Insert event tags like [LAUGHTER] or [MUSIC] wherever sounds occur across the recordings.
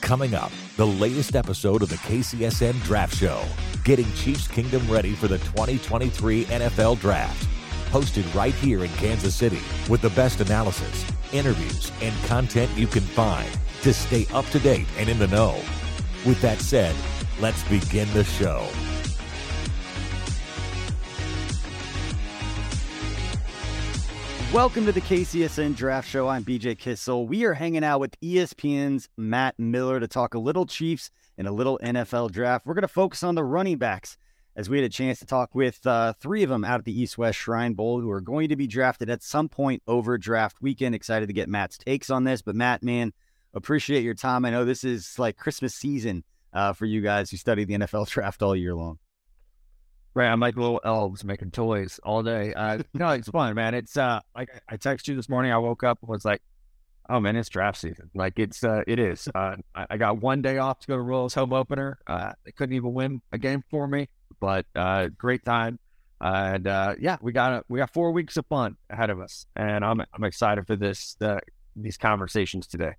Coming up, the latest episode of the KCSN Draft Show, getting Chiefs Kingdom ready for the 2023 NFL Draft. Hosted right here in Kansas City with the best analysis, interviews, and content you can find to stay up to date and in the know. With that said, let's begin the show. Welcome to the KCSN Draft Show. I'm BJ Kissel. We are hanging out with ESPN's Matt Miller to talk a little Chiefs and a little NFL draft. We're going to focus on the running backs as we had a chance to talk with uh, three of them out at the East West Shrine Bowl who are going to be drafted at some point over draft weekend. Excited to get Matt's takes on this. But, Matt, man, appreciate your time. I know this is like Christmas season uh, for you guys who study the NFL draft all year long. Right, I'm like little elves making toys all day. Uh, no, it's fun, man. It's uh, like I texted you this morning. I woke up and was like, "Oh man, it's draft season." Like it's uh, it is. [LAUGHS] Uh, I, I got one day off to go to Royals home opener. Uh, they couldn't even win a game for me, but uh, great time. and uh, yeah, we got a, we got four weeks of fun ahead of us, and I'm I'm excited for this uh, these conversations today.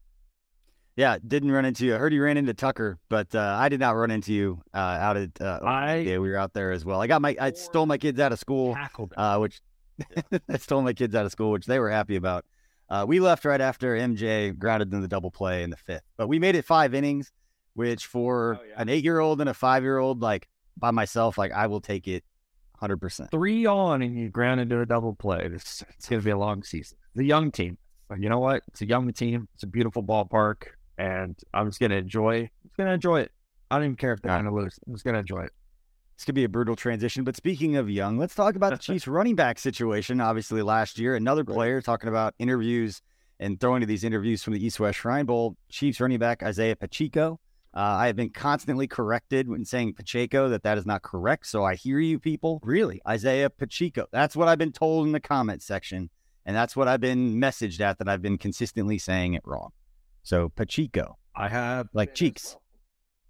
Yeah, didn't run into you. I heard you ran into Tucker, but uh, I did not run into you uh, out at. Uh, I yeah, we were out there as well. I got my, I stole my kids out of school, tackled. uh, which [LAUGHS] I stole my kids out of school, which they were happy about. Uh, we left right after MJ grounded in the double play in the fifth, but we made it five innings, which for Oh, yeah. an eight-year-old and a five-year-old, like by myself, like I will take it, hundred percent. Three on and you grounded to a double play. It's, it's going to be a long season. The young team, you know what? It's a young team. It's a beautiful ballpark, and I'm just going to enjoy. I'm just to enjoy it. I don't even care if they're to lose. I'm just going to enjoy it. This could be a brutal transition. But speaking of young, let's talk about the [LAUGHS] Chiefs running back situation. Obviously, last year, another player talking about interviews and throwing to these interviews from the East West Shrine Bowl. Chiefs running back Isaiah Pacheco. Uh, I have been constantly corrected when saying Pacheco that that is not correct. So I hear you, people. Really? Isaiah Pacheco. That's what I've been told in the comment section. And that's what I've been messaged at that I've been consistently saying it wrong. So Pacheco. I have Like cheeks.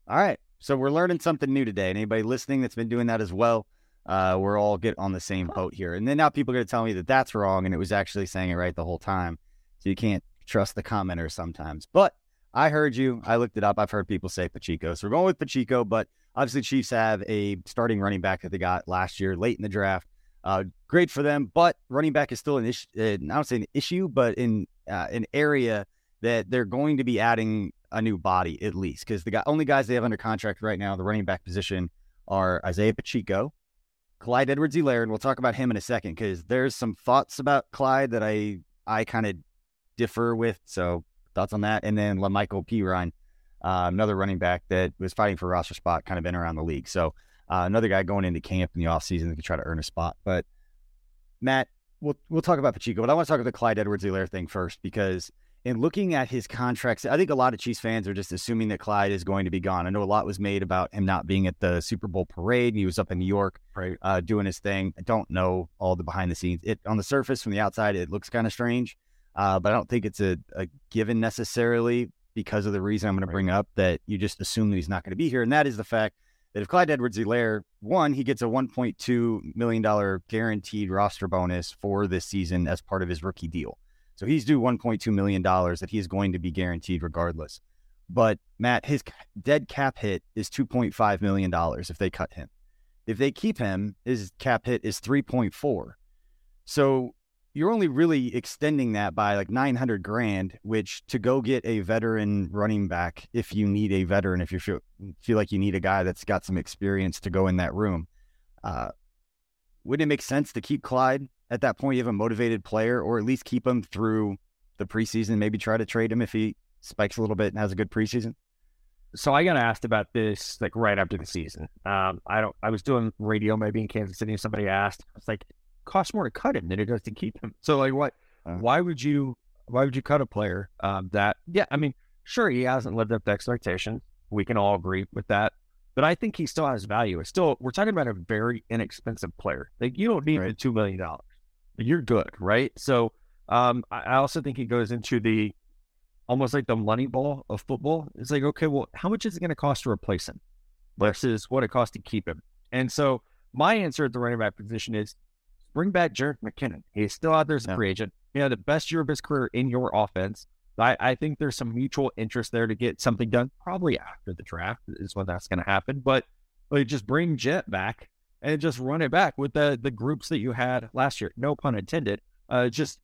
All right. So we're learning something new today. And anybody listening that's been doing that as well, uh, we're all get on the same boat here. And then now people are going to tell me that that's wrong and it was actually saying it right the whole time. So you can't trust the commenters sometimes. But I heard you. I looked it up. I've heard people say Pacheco. So we're going with Pacheco. But obviously, Chiefs have a starting running back that they got last year late in the draft. Uh, great for them. But running back is still an issue. Uh, I don't say an issue, but in uh, an area that they're going to be adding a new body at least because the guy, only guys they have under contract right now, the running back position, are Isaiah Pacheco, Clyde Edwards Helaire, and we'll talk about him in a second because there's some thoughts about Clyde that I I kind of differ with. So thoughts on that, and then La'Mical Perine, uh, another running back that was fighting for a roster spot, kind of been around the league. So uh, another guy going into camp in the offseason that could try to earn a spot. But Matt, we'll we'll talk about Pacheco, but I want to talk about the Clyde Edwards Helaire thing first because in looking at his contracts, I think a lot of Chiefs fans are just assuming that Clyde is going to be gone. I know a lot was made about him not being at the Super Bowl parade. And he was up in New York Right. uh, doing his thing. I don't know all the behind the scenes. It on the surface from the outside, it looks kind of strange, uh, but I don't think it's a, a given necessarily because of the reason I'm going to Right. bring up that you just assume that he's not going to be here, and that is the fact that if Clyde Edwards-Helaire one, he gets a 1.2 million dollar guaranteed roster bonus for this season as part of his rookie deal. So he's due $1.2 million that he is going to be guaranteed regardless. But Matt, his dead cap hit is $2.5 million if they cut him. If they keep him, his cap hit is 3.4. So you're only really extending that by like 900 grand, which to go get a veteran running back, if you need a veteran, if you feel, feel like you need a guy that's got some experience to go in that room, uh, wouldn't it make sense to keep Clyde at that point? You have a motivated player, or at least keep him through the preseason, maybe try to trade him if he spikes a little bit and has a good preseason? So I got asked about this like right after the season. Um, I don't. I was doing radio maybe in Kansas City, and somebody asked. It's like costs more to cut him than it does to keep him. So like, what? Uh, why would you? Why would you cut a player um, that? Yeah, I mean, sure, he hasn't lived up to expectations. We can all agree with that. But I think he still has value. It's still we're talking about a very inexpensive player. Like you don't need right. the two million dollars. You're good, right? So um, I also think he goes into the almost like the money ball of football. It's like, okay, well, how much is it going to cost to replace him versus what it costs to keep him? And so my answer at the running back position is bring back Jerick McKinnon. He's still out there as a yeah. free agent. You know, the best year of his career in your offense. I, I think there's some mutual interest there to get something done probably after the draft is when that's going to happen. But like, just bring Jet back and just run it back with the the groups that you had last year. No pun intended. Uh, just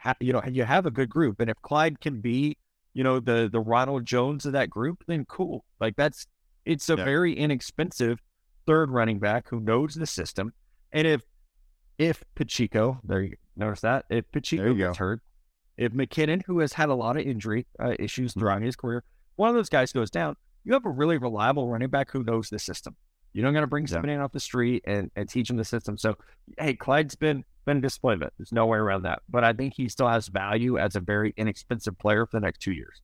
ha- you know you have a good group, and if Clyde can be you know, the the Ronald Jones of that group, then cool. Like that's it's a yeah. very inexpensive third running back who knows the system. And if if Pacheco, there you notice that if Pacheco gets hurt, if McKinnon, who has had a lot of injury uh, issues mm-hmm. throughout his career, one of those guys goes down, you have a really reliable running back who knows the system. You don't got to bring somebody yeah. in off the street and, and teach them the system. So, hey, Clyde's been been a disappointment. There's no way around that. But I think he still has value as a very inexpensive player for the next two years.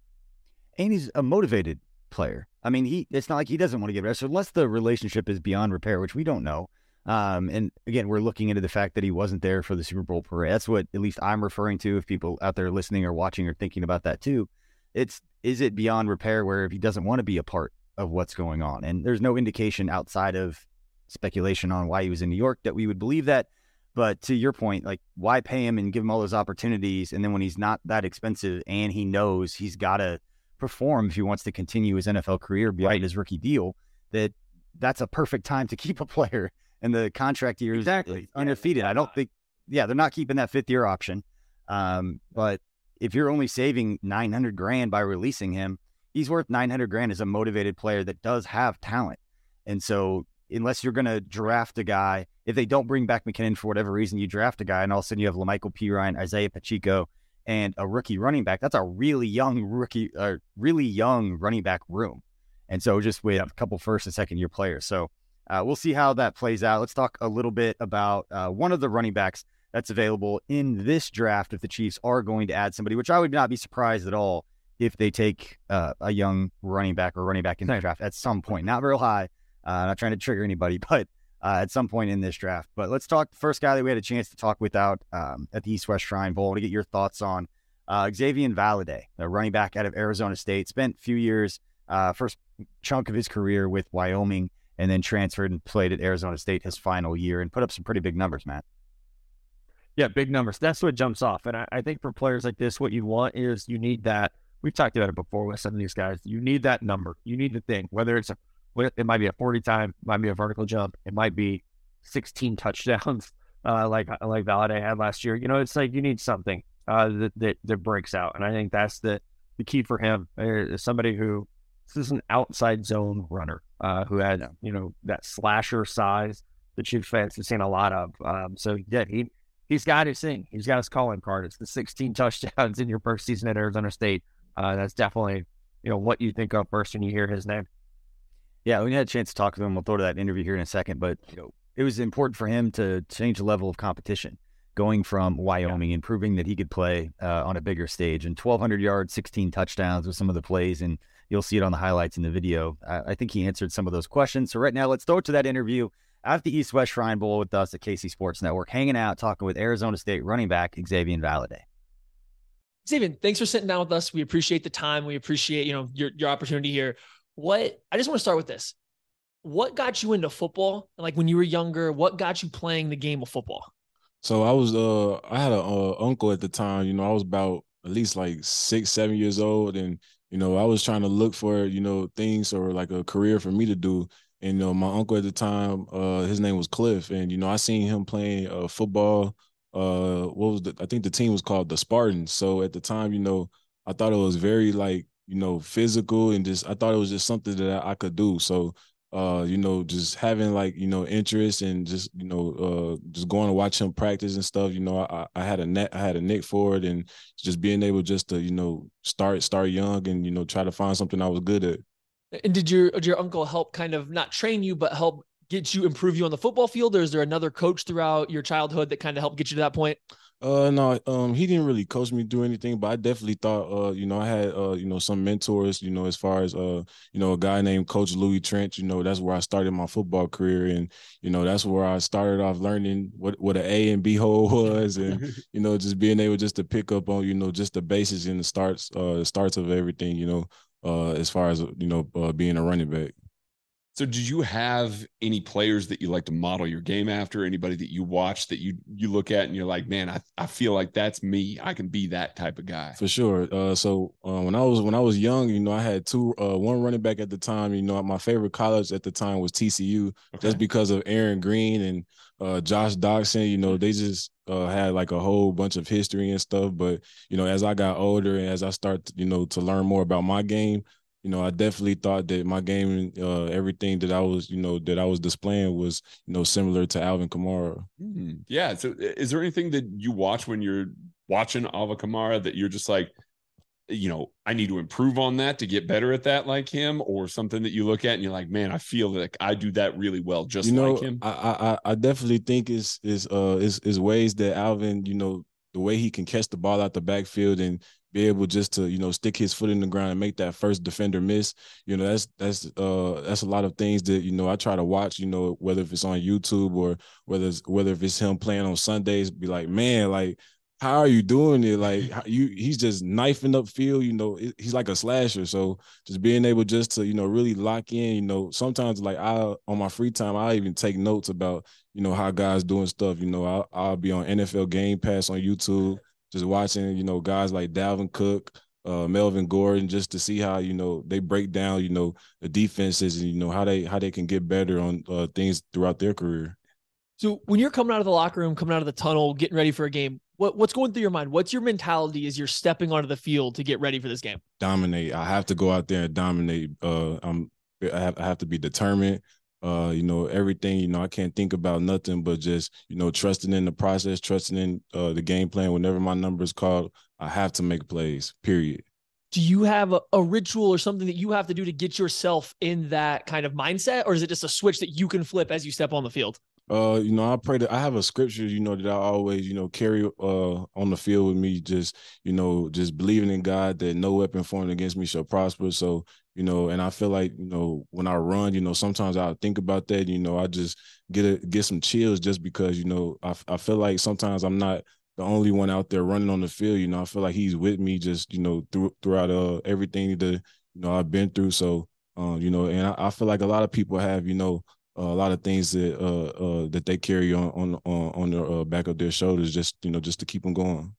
And he's a motivated player. I mean, he it's not like he doesn't want to get better. So unless the relationship is beyond repair, which we don't know. Um, and again, we're looking into the fact that he wasn't there for the Super Bowl parade. That's what at least I'm referring to. If people out there listening or watching or thinking about that too, it's is it beyond repair where if he doesn't want to be a part of what's going on, and there's no indication outside of speculation on why he was in New York that we would believe that. But to your point, like why pay him and give him all those opportunities, and then when he's not that expensive and he knows he's got to perform if he wants to continue his NFL career beyond right. his rookie deal, that that's a perfect time to keep a player. [LAUGHS] And the contract year is exactly undefeated. I don't think, yeah, they're not keeping that fifth year option. Um, but if you're only saving 900 grand by releasing him, he's worth 900 grand as a motivated player that does have talent. And so unless you're going to draft a guy, if they don't bring back McKinnon for whatever reason, you draft a guy, and all of a sudden you have La'Mical Perine, Isaiah Pacheco, and a rookie running back. That's a really young rookie, uh, really young running back room. And so just with a couple first and second year players. So uh, we'll see how that plays out. Let's talk a little bit about uh, one of the running backs that's available in this draft if the Chiefs are going to add somebody, which I would not be surprised at all if they take uh, a young running back or running back in the draft at some point. Not real high, uh, not trying to trigger anybody, [LAUGHS] but uh, at some point in this draft. But let's talk first guy that we had a chance to talk without um, at the East West Shrine Bowl to get your thoughts on uh, Xazavian Valladay, the running back out of Arizona State. Spent a few years, uh, first chunk of his career with Wyoming, and then transferred and played at Arizona State his final year and put up some pretty big numbers, Matt. Yeah, big numbers. That's what jumps off. And I, I think for players like this, what you want is you need that. We've talked about it before with some of these guys. You need that number. You need the thing, whether it's a it might be a 40 time, might be a vertical jump, it might be 16 touchdowns, [LAUGHS] uh, like like Valladay had last year. You know, it's like you need something uh, that, that, that breaks out, and I think that's the the key for him. Uh, somebody who this is an outside zone runner uh, who had you know that slasher size that have seen a lot of. Um, so yeah, he he's got his thing. He's got his calling card. It's the 16 touchdowns [LAUGHS] in your first season at Arizona State. Uh, that's definitely you know what you think of first when you hear his name. Yeah, we had a chance to talk to him. We'll throw to that interview here in a second, but you know, it was important for him to change the level of competition, going from Wyoming yeah. and proving that he could play uh, on a bigger stage. And 1,200 yards, 16 touchdowns with some of the plays, and you'll see it on the highlights in the video. I, I think he answered some of those questions. So right now, let's throw it to that interview at the East West Shrine Bowl with us at KC Sports Network, hanging out, talking with Arizona State running back Xazavian Valladay. Xazavian, thanks for sitting down with us. We appreciate the time. We appreciate you know your your opportunity here what I just want to start with this. What got you into football? Like when you were younger, what got you playing the game of football? So I was uh I had a uh, uncle at the time. You know, I was about at least like six, seven years old, and you know I was trying to look for you know things or like a career for me to do. And you know, my uncle at the time, uh, his name was Cliff, and you know I seen him playing uh, football. Uh, what was the? I think the team was called the Spartans. So at the time, you know, I thought it was very like you know physical and just I thought it was just something that I could do. So uh, you know, just having like, you know, interest and just, you know, uh, just going to watch him practice and stuff. You know, I, I had a net, I had a nick for it and just being able just to, you know, start, start young and, you know, try to find something I was good at. And did your, did your uncle help kind of not train you, but help get you, improve you on the football field? Or is there another coach throughout your childhood that kind of helped get you to that point? Uh no, um he didn't really coach me through anything, but I definitely thought uh, you know, I had uh, you know, some mentors, you know, as far as uh, you know, a guy named Coach Louis Trench, you know, that's where I started my football career. And, you know, that's where I started off learning what, what an A and B hole was and, you know, just being able just to pick up on, you know, just the basics and the starts, uh starts of everything, you know, uh as far as you know, uh, being a running back. So did you have any players that you like to model your game after? Anybody that you watch that you you look at and you're like, man, I, I feel like that's me. I can be that type of guy. For sure. Uh, so uh, when I was when I was young, you know, I had two uh, one running back at the time. You know, my favorite college at the time was TCU, okay. just because of Aaron Green and uh, Josh Doctson. You know, they just uh, had like a whole bunch of history and stuff. But you know, as I got older and as I start, you know, to learn more about my game, you know, I definitely thought that my game, uh, everything that I was, you know, that I was displaying was, you know, similar to Alvin Kamara. Mm-hmm. Yeah. So, is there anything that you watch when you're watching Alvin Kamara that you're just like, you know, I need to improve on that to get better at that like him, or something that you look at and you're like, man, I feel like I do that really well, just you know, like him. I, I I definitely think is is uh is is ways that Alvin, you know, the way he can catch the ball out the backfield and be able just to you know stick his foot in the ground and make that first defender miss. You know that's that's uh that's a lot of things that you know i try to watch you know whether if it's on youtube or whether it's whether if it's him playing on sundays be like man like how are you doing it? Like you he's just knifing up field you know he's like a slasher. So just being able just to you know really lock in you know sometimes like i on my free time i even take notes about you know how guys doing stuff you know i'll, I'll be on nfl game pass on youtube just watching, you know, guys like Dalvin Cook, uh, Melvin Gordon, just to see how you know they break down, you know, the defenses and you know how they how they can get better on uh, things throughout their career. So when you're coming out of the locker room, coming out of the tunnel, getting ready for a game, what what's going through your mind? What's your mentality as you're stepping onto the field to get ready for this game? Dominate. I have to go out there and dominate. Uh, I'm I have, I have to be determined uh you know everything you know i can't think about nothing but just you know trusting in the process trusting in uh the game plan whenever my number is called i have to make plays period. Do you have a, a, ritual or something that you have to do to get yourself in that kind of mindset or is it just a switch that you can flip as you step on the field uh you know i pray that i have a scripture you know that i always you know carry uh on the field with me just you know just believing in god that no weapon formed against me shall prosper so you know, and I feel like, you know, when I run, you know, sometimes I think about that, you know, I just get a, get some chills just because, you know, I, I feel like sometimes I'm not the only one out there running on the field, you know, I feel like he's with me just, you know, through, throughout uh, everything that, you know, I've been through. So, um, you know, and I, I feel like a lot of people have, you know, uh, a lot of things that uh, uh, that they carry on on on, on the uh, back of their shoulders, just you know, just to keep them going.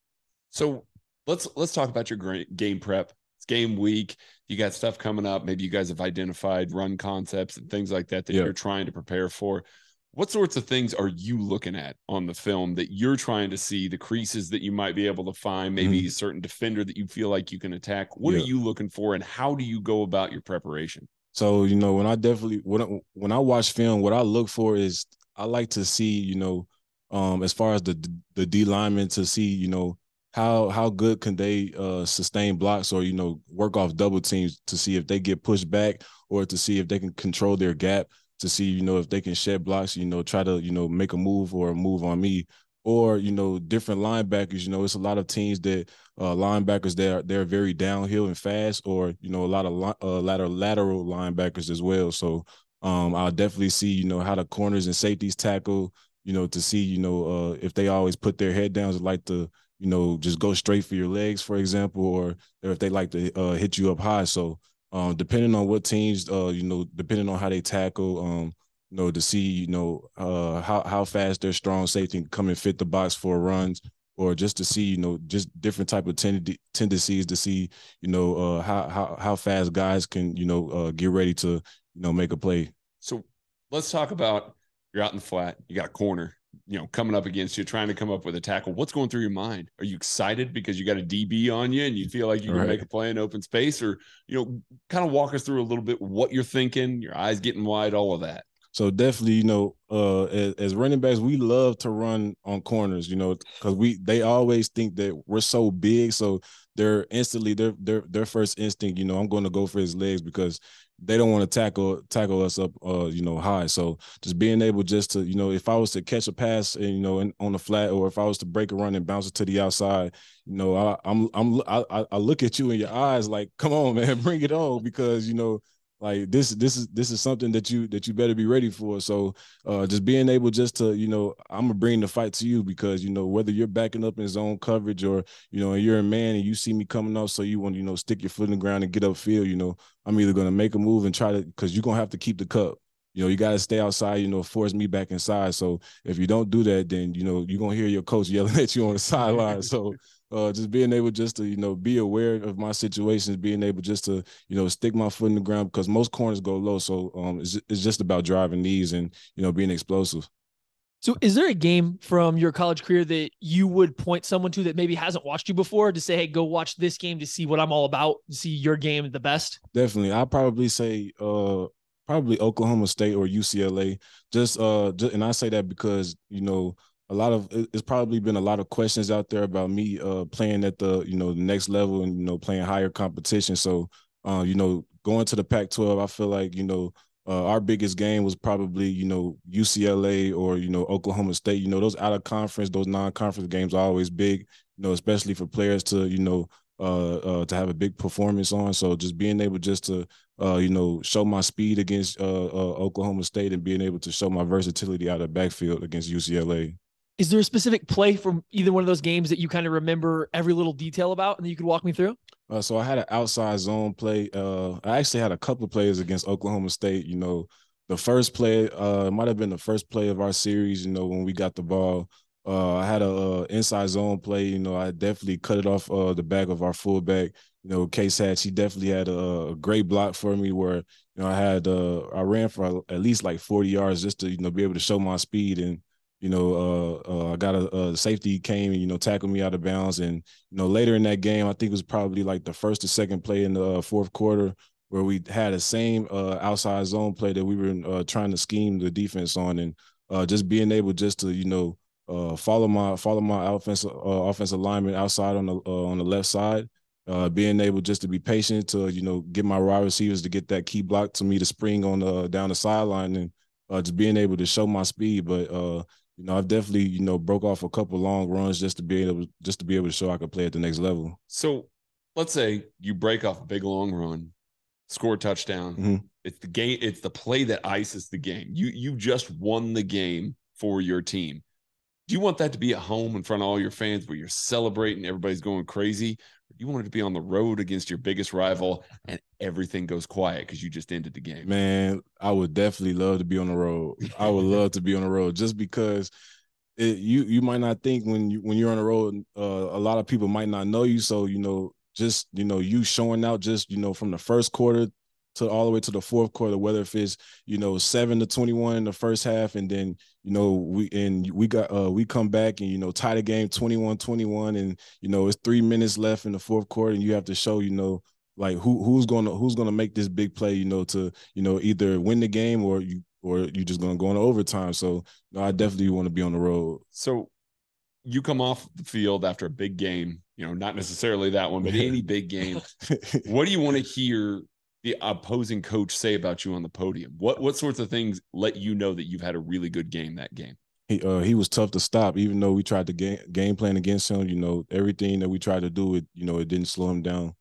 So let's let's talk about your game prep. It's game week you got stuff coming up. Maybe you guys have identified run concepts and things like that that you're trying to prepare for. What sorts of things are you looking at on the film that you're trying to see the creases that you might be able to find, maybe mm-hmm. a certain defender that you feel like you can attack? What are you looking for and how do you go about your preparation? So, you know, when I definitely when I, when I watch film, what I look for is I like to see, you know, um, as far as the the D lineman to see, you know, how how good can they uh, sustain blocks or you know work off double teams to see if they get pushed back or to see if they can control their gap to see you know if they can shed blocks you know try to you know make a move or a move on me or you know different linebackers you know it's a lot of teams that uh, linebackers they're they're very downhill and fast or you know a lot of uh, lateral lateral linebackers as well so um, I'll definitely see you know how the corners and safeties tackle you know to see you know uh, if they always put their head down like to you know, just go straight for your legs, for example, or, or if they like to uh, hit you up high. So um, depending on what teams, uh, you know, depending on how they tackle, um, you know, to see, you know, uh, how how fast their strong safety can come and fit the box for runs, or just to see, you know, just different type of tend- tendencies to see, you know, uh, how how how fast guys can, you know, uh, get ready to, you know, make a play. So let's talk about you're out in the flat, you got a corner, you know, coming up against you, trying to come up with a tackle. What's going through your mind? Are you excited because you got a DB on you and you feel like you can right. make a play in open space, or you know, kind of walk us through a little bit what you're thinking, your eyes getting wide, all of that. So definitely, you know, uh, as, as, running backs, we love to run on corners, you know, because we they always think that we're so big, so they're instantly their their their first instinct, you know, I'm going to go for his legs because they don't want to tackle tackle us up, uh, you know, high. So just being able just to, you know, if I was to catch a pass, and you know, in, on the flat, or if I was to break a run and bounce it to the outside, you know, I, I'm I'm I, I look at you in your eyes like, come on, man, [LAUGHS] bring it on, because you know like this this is this is something that you that you better be ready for so uh just being able just to you know i'm gonna bring the fight to you because you know whether you're backing up in zone coverage or you know you're a man and you see me coming off so you want you know stick your foot in the ground and get up field you know i'm either gonna make a move and try to because you're gonna have to keep the cup you know, you got to stay outside, you know, force me back inside. So if you don't do that, then, you know, you're to hear your coach yelling [LAUGHS] at you on the sideline. So uh, just being able just to you know be aware of my situations, being able just to you know stick my foot in the ground because most corners go low, so um, it's it's just about driving these and you know being explosive. So, is there a game from your college career that you would point someone to that maybe hasn't watched you before to say, "Hey, go watch this game to see what I'm all about, to see your game the best"? Definitely, I probably say uh, probably Oklahoma State or UCLA. Just uh, just, and I say that because you know a lot of it's probably been a lot of questions out there about me uh, playing at the you know the next level and you know playing higher competition. So uh, you know going to the Pac-12, I feel like you know uh, our biggest game was probably you know UCLA or you know Oklahoma State. You know those out of conference, those non-conference games are always big. You know especially for players to you know uh, uh, to have a big performance on. So just being able just to uh, you know show my speed against uh, uh, Oklahoma State and being able to show my versatility out of backfield against UCLA. Is there a specific play from either one of those games that you kind of remember every little detail about and that you could walk me through? Uh, so I had an outside zone play. Uh, I actually had a couple of plays against Oklahoma State. You know, the first play uh, might have been the first play of our series. You know, when we got the ball, uh, I had a, a, inside zone play. You know, I definitely cut it off uh, the back of our fullback. You know, Case had she definitely had a, a, great block for me where you know I had uh, I ran for at least like forty yards just to you know be able to show my speed and you know, uh, uh, I got a, a, safety came and you know tackled me out of bounds, and you know later in that game, I think it was probably like the first or second play in the uh, fourth quarter where we had the same uh, outside zone play that we were uh, trying to scheme the defense on, and uh, just being able just to you know follow my follow my offensive offensive alignment outside on the on the left side. being able just to be patient to you know get my wide receivers to get that key block to me to spring on the down the sideline and just being able to show my speed, but you know, I've definitely, you know, broke off a couple long runs just to be able just to be able to show I could play at the next level. So let's say you break off a big long run, score a touchdown. Mm-hmm. It's the game, it's the play that ices the game. You you just won the game for your team. Do you want that to be at home in front of all your fans where you're celebrating, everybody's going crazy? You wanted to be on the road against your biggest rival and everything goes quiet because you just ended the game. Man, I would definitely love to be on the road. I would [LAUGHS] love to be on the road just because it, you you might not think when you when you're on the road, uh, a lot of people might not know you. So you know, just you know, you showing out just you know from the first quarter to all the way to the fourth quarter, whether if it's you know seven to twenty one in the first half, and then you know we and we got uh we come back and you know tie the game 21-21 and you know it's three minutes left in the fourth quarter, and you have to show you know like who who's gonna who's gonna make this big play, you know, to you know either win the game or you or you just gonna go into overtime. So I definitely want to be on the road. So you come off the field after a big game, you know, not necessarily that one, but any [LAUGHS] big game. [LAUGHS] what do you want to hear the opposing coach say about you on the podium? What what sorts of things let you know that you've had a really good game that game? He uh, he was tough to stop, even though we tried to game game plan against him. You know, everything that we tried to do, it you know, it didn't slow him down.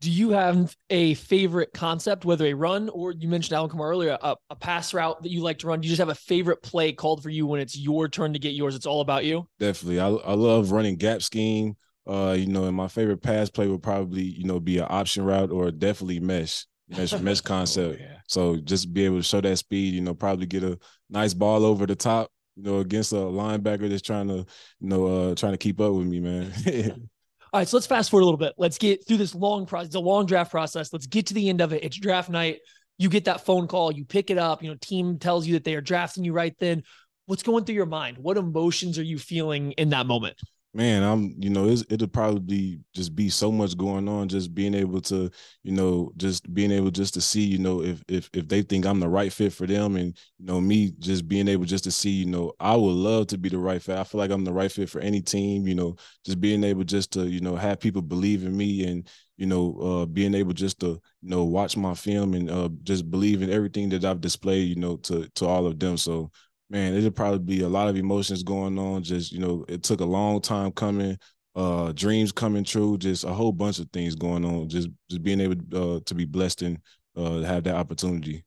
Do you have a favorite concept, whether a run or you mentioned Alvin Kamara earlier, a, a pass route that you like to run? Do you just have a favorite play called for you when it's your turn to get yours? It's all about you. Definitely, I I love running gap scheme. Uh, you know, and my favorite pass play would probably, you know, be an option route or definitely mesh. mesh [LAUGHS] mesh concept. Oh, yeah. So just be able to show that speed, you know, probably get a nice ball over the top, you know, against a linebacker that's trying to, you know, uh trying to keep up with me, man. [LAUGHS] All right, so let's fast forward a little bit. Let's get through this long process, the long draft process. Let's get to the end of it. It's draft night. You get that phone call, you pick it up, you know, team tells you that they are drafting you right then. What's going through your mind? What emotions are you feeling in that moment? Man, I'm, you know, it'll probably just be so much going on. Just being able to, you know, just being able just to see, you know, if if if they think I'm the right fit for them, and you know, me just being able just to see, you know, I would love to be the right fit. I feel like I'm the right fit for any team. You know, just being able just to, you know, have people believe in me and you know, uh, being able just to, you know, watch my film and uh, just believe in everything that I've displayed, you know, to to all of them. So man, it'll probably be a lot of emotions going on. Just, you know, it took a long time coming, uh, dreams coming true, just a whole bunch of things going on. Just just being able uh, to be blessed and uh, have that opportunity.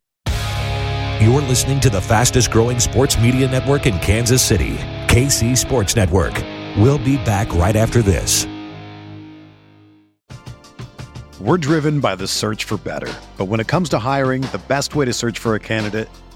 You're listening to the fastest growing sports media network in Kansas City, KC Sports Network. We'll be back right after this. We're driven by the search for better. But when it comes to hiring, the best way to search for a candidate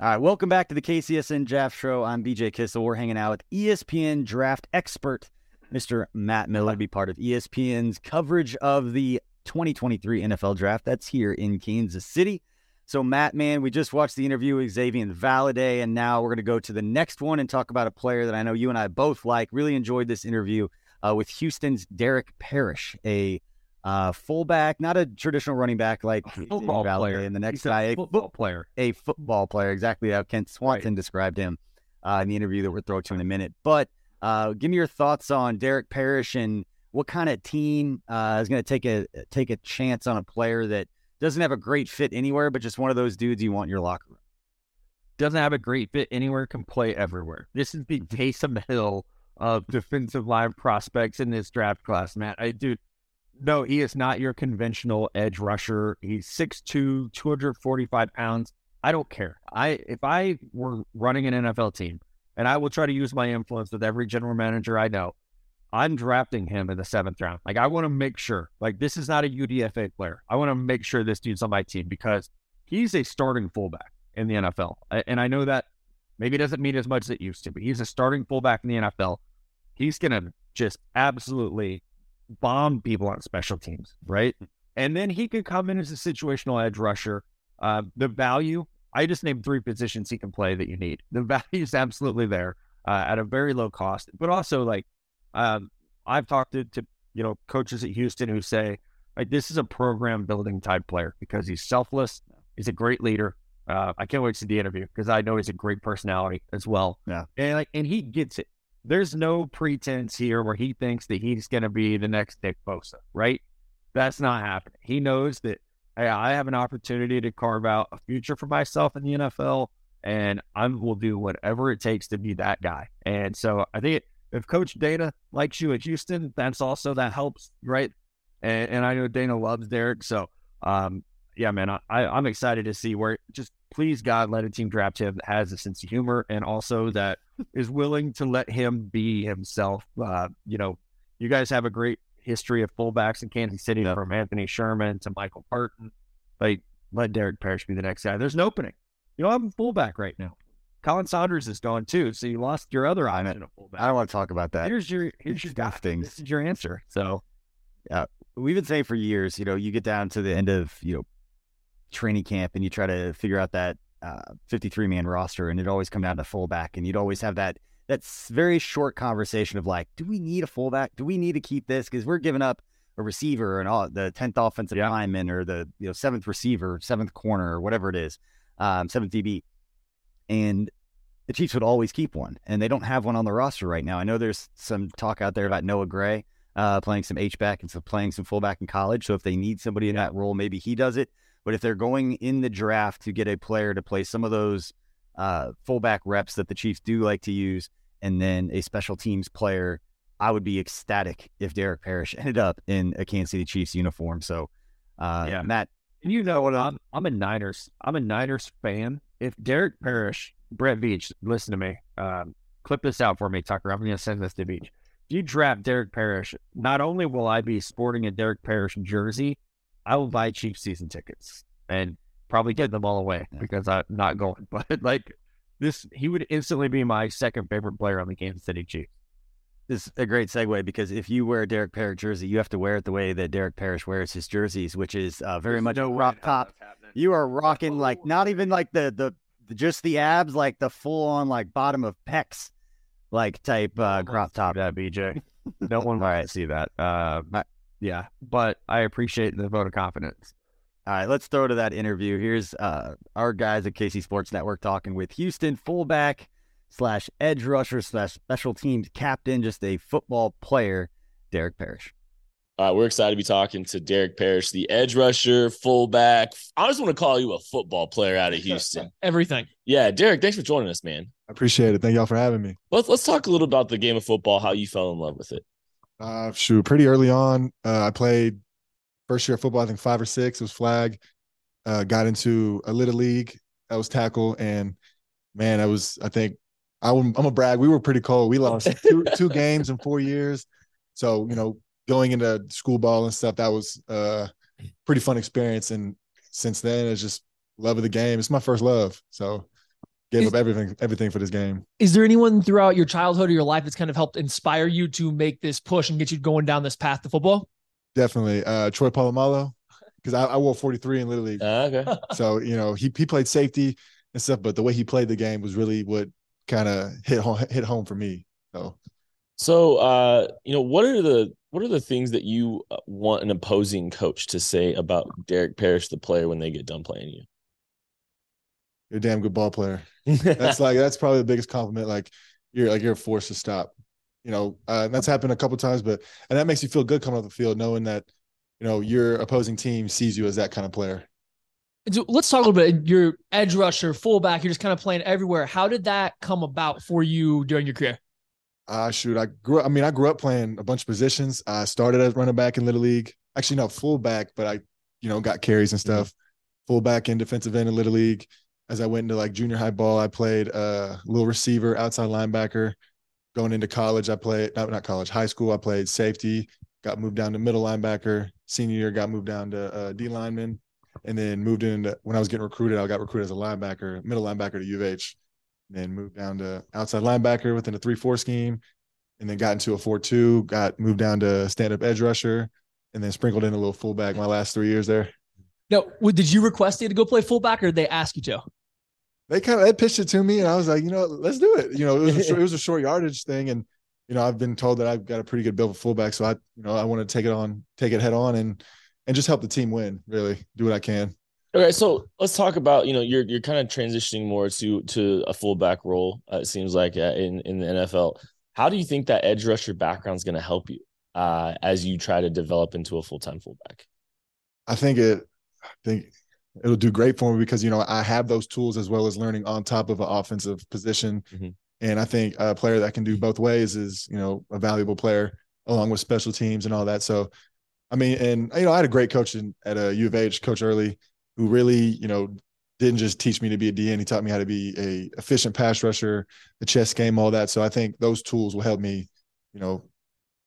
All right, welcome back to the KCSN Draft Show. I'm BJ Kissel. We're hanging out with ESPN draft expert, Mr. Matt Miller, to be part of ESPN's coverage of the 2023 NFL Draft. That's here in Kansas City. So, Matt, man, we just watched the interview with Xazavian Valladay, and now we're going to go to the next one and talk about a player that I know you and I both like. Really enjoyed this interview uh, with Houston's Derek Parish, a uh, fullback, not a traditional running back like football player. And the next guy, a football player, a football player, exactly how Kent Swanson right. described him uh, in the interview that we'll throw to in a minute. But uh, give me your thoughts on Derek Parish and what kind of team uh, is going to take a take a chance on a player that doesn't have a great fit anywhere, but just one of those dudes you want in your locker room. Doesn't have a great fit anywhere, can play everywhere. This is the Taysom Hill of defensive line prospects in this draft class, Matt. I dude no, he is not your conventional edge rusher. He's 6'2, 245 pounds. I don't care. I if I were running an NFL team, and I will try to use my influence with every general manager I know, I'm drafting him in the seventh round. Like I want to make sure, like this is not a UDFA player. I want to make sure this dude's on my team because he's a starting fullback in the NFL. And I know that maybe doesn't mean as much as it used to, but he's a starting fullback in the NFL. He's gonna just absolutely bomb people on special teams, right? And then he could come in as a situational edge rusher. Uh, the value, I just named three positions he can play that you need. The [LAUGHS] value is absolutely there uh, at a very low cost, but also like um, I've talked to, to you know coaches at Houston who say like this is a program building type player because he's selfless, he's a great leader. Uh, I can't wait to see the interview because I know he's a great personality as well. Yeah, and like and he gets it there's no pretense here where he thinks that he's going to be the next Nick Bosa, right? That's not happening. He knows that hey, I have an opportunity to carve out a future for myself in the NFL, and I will do whatever it takes to be that guy. And so I think if Coach Dana likes you at Houston, that's also that helps, right? And, and I know Dana loves Derek, so um, yeah, man, I, I'm excited to see where. Just please, God, let a team draft him that has a sense of humor and also that is willing to let him be himself. Uh, you know, you guys have a great history of fullbacks in Kansas City, yeah. from Anthony Sherman to Michael Burton. Like, let Derek Parish be the next guy. There's an opening. You don't have a fullback right now. Colin Saunders is gone too, so you lost your other eye. I don't want to talk about that. Here's your here's your guy. This is your answer. So, yeah, we've been saying for years. You know, you get down to the end of you know training camp and you try to figure out that 53 uh, man roster, and it always come down to fullback, and you'd always have that that's very short conversation of like, do we need a fullback? Do we need to keep this? Because we're giving up a receiver and all the tenth offensive yeah. lineman or the you know seventh receiver, seventh corner, or whatever it is, um, seventh DB, and the Chiefs would always keep one, and they don't have one on the roster right now. I know there's some talk out there about Noah Gray uh, playing some H back and some playing some fullback in college. So if they need somebody in that role, maybe he does it. But if they're going in the draft to get a player to play some of those uh, fullback reps that the Chiefs do like to use, and then a special teams player, I would be ecstatic if Derek Parish [LAUGHS] ended up in a Kansas City Chiefs uniform. So, uh, yeah, Matt, you know what? I'm I'm a Niners. I'm a Niners fan. If Derek Parish, Brett Veach, listen to me. Um, clip this out for me, Tucker. I'm going to send this to Veach. If you draft Derek Parish, not only will I be sporting a Derek Parish jersey, I will buy cheap season tickets and probably get them all away because I'm not going. [LAUGHS] But like this, he would instantly be my second favorite player on the Kansas City Chiefs. This is a great segue because if you wear a Derek Parish jersey, you have to wear it the way that Derek Parish wears his jerseys, which is uh, very There's much no rock top. You are rocking like not even like the, the the just the abs, like the full on like bottom of pecs, like type uh, crop top. That BJ, [LAUGHS] no one might see that. Uh, yeah, but I appreciate the vote of confidence. All right, let's throw to that interview. Here's uh, our guys at KC Sports Network talking with Houston fullback slash edge rusher slash special teams captain, just a football player, Derek Parish. Uh, we're excited to be talking to Derek Parish, the edge rusher, fullback. I just want to call you a football player out of Houston. [LAUGHS] Everything. Yeah, Derek, thanks for joining us, man. I appreciate it. Thank y'all for having me. Let's let's talk a little about the game of football, how you fell in love with it. Uh, shoot, pretty early on, uh, I played first year of football. I think five or six. It was flag. Uh, got into a little league. I was tackle, and man, I was. I think I, am a brag. We were pretty cold. We lost [LAUGHS] two two games in four years. So you know, going into school ball and stuff, that was a uh, pretty fun experience. And since then, it's just love of the game. It's my first love. So gave is, up everything everything for this game. Is there anyone throughout your childhood or your life that's kind of helped inspire you to make this push and get you going down this path to football? Definitely, uh, Troy Polamalu, [LAUGHS] because I, I, wore 43 in Little League. Uh, okay. [LAUGHS] So you know he he played safety and stuff, but the way he played the game was really what kind of hit home, hit home for me. So, so uh, you know what are the what are the things that you uh, want an opposing coach to say about Derek Parish, the player, when they get done playing you? You're a damn good ball player. that's [LAUGHS] like that's probably the biggest compliment. Like you're like you're a force to stop. You know, uh, that's happened a couple times, but and that makes you feel good coming off the field, knowing that you know your opposing team sees you as that kind of player. Let's talk a little bit. Your edge rusher, fullback, you're just kind of playing everywhere. How did that come about for you during your career? Uh shoot, I grew up, I mean, I grew up playing a bunch of positions. I started as running back in little league. Actually, no, fullback, but I, you know, got carries and stuff. Mm-hmm. Fullback and defensive end in little league as I went into like junior high ball, I played a uh, little receiver, outside linebacker. Going into college, I played not not college, high school. I played safety. Got moved down to middle linebacker. Senior year, got moved down to uh, D lineman, and then moved into when I was getting recruited. I got recruited as a linebacker, middle linebacker to U of H. Then moved down to outside linebacker within a three four scheme, and then got into a four two. Got moved down to stand up edge rusher, and then sprinkled in a little fullback my last three years there. Now, did you request it to go play fullback, or did they ask you to? They kind of they pitched it to me, and I was like, you know, let's do it. You know, it was a short, it was a [LAUGHS] short yardage thing, and you know, I've been told that I've got a pretty good build for fullback, so I, you know, I want to take it on, take it head on, and and just help the team win. Really, do what I can. Okay, so let's talk about you know you're you're kind of transitioning more to to a fullback role. Uh, it seems like uh, in in the NFL. How do you think that edge rusher background is going to help you uh, as you try to develop into a full time fullback? I think it I think it'll do great for me because you know I have those tools as well as learning on top of an offensive position, mm-hmm. And I think a player that can do both ways is, you know, a valuable player along with special teams and all that. So, I mean, and you know, I had a great coach in, at a U of H, Coach Early, who really, you know, didn't just teach me to be a DN. He taught me how to be a efficient pass rusher, the chess game, all that. So I think those tools will help me, you know,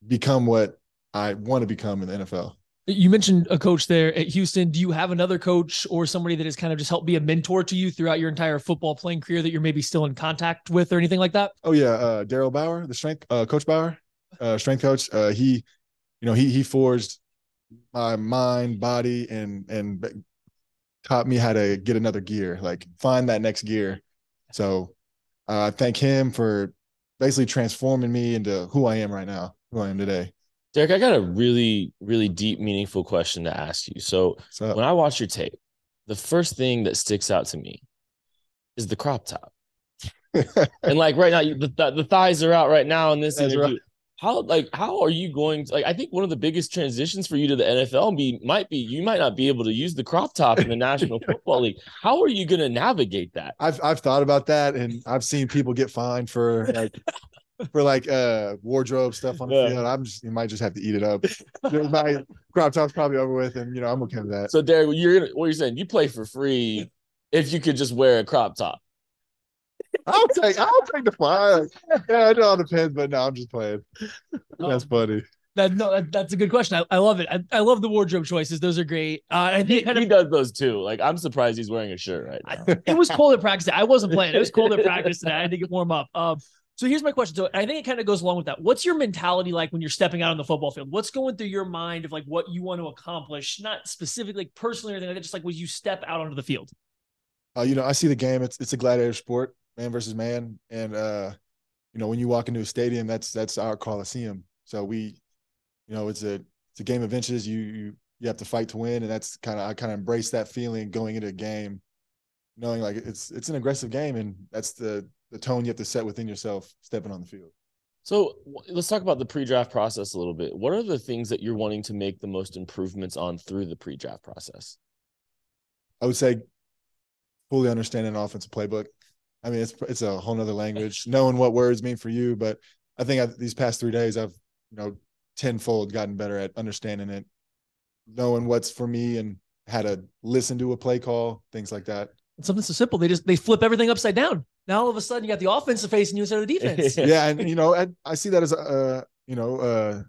become what I want to become in the NFL. You mentioned a coach there at Houston. Do you have another coach or somebody that has kind of just helped be a mentor to you throughout your entire football playing career that you're maybe still in contact with or anything like that? Oh yeah, uh, Daryl Bauer, the strength uh, coach Bauer, uh, strength coach. Uh, he, you know, he he forged my mind, body, and and taught me how to get another gear, like find that next gear. So uh, I thank him for basically transforming me into who I am right now, who I am today. Derek, I got a really, really deep, meaningful question to ask you. So when I watch your tape, the first thing that sticks out to me is the crop top. [LAUGHS] and like right now, the, the thighs are out right now in this interview. How like how are you going to like I think one of the biggest transitions for you to the NFL be might be you might not be able to use the crop top in the [LAUGHS] National Football League. How are you going to navigate that? I've I've thought about that and I've seen people get fined for like for like uh wardrobe stuff on the yeah. field. I'm just you might just have to eat it up. My crop top's probably over with, and you know I'm okay with that. So Derek, you're what you're saying? You play for free if you could just wear a crop top. I'll take I'll take the fine. Yeah, it all depends, but no, I'm just playing. That's funny. That, no, that, that's a good question. I, I love it. I, I, love the wardrobe choices. Those are great. Uh, I think he, he does those too. Like I'm surprised he's wearing a shirt right now. I, it was cold at practice. I wasn't playing. It was cold at practice today. I had to get warm up. Um, so here's my question. So I think it kind of goes along with that. What's your mentality like when you're stepping out on the football field? What's going through your mind of like what you want to accomplish, not specifically like personally or anything like that, just like when you step out onto the field? Uh, you know, I see the game. It's it's a gladiator sport, man versus man, and uh, you know, when you walk into a stadium, that's that's our coliseum. So we, you know, it's a it's a game of inches. You you you have to fight to win, and that's kind of I kind of embrace that feeling going into a game, knowing like it's it's an aggressive game, and that's the the tone you have to set within yourself stepping on the field. So let's talk about the pre-draft process a little bit. What are the things that you're wanting to make the most improvements on through the pre-draft process? I would say fully understanding an offensive playbook. I mean, it's it's a whole nother language, [LAUGHS] knowing what words mean for you. But I think I've, these past three days, I've you know tenfold gotten better at understanding it, knowing what's for me, and how to listen to a play call, things like that. Something so simple. They just they flip everything upside down. Now all of a sudden you got the offensive facing you instead of the defense. [LAUGHS] yeah, and you know, I, I see that as a you know a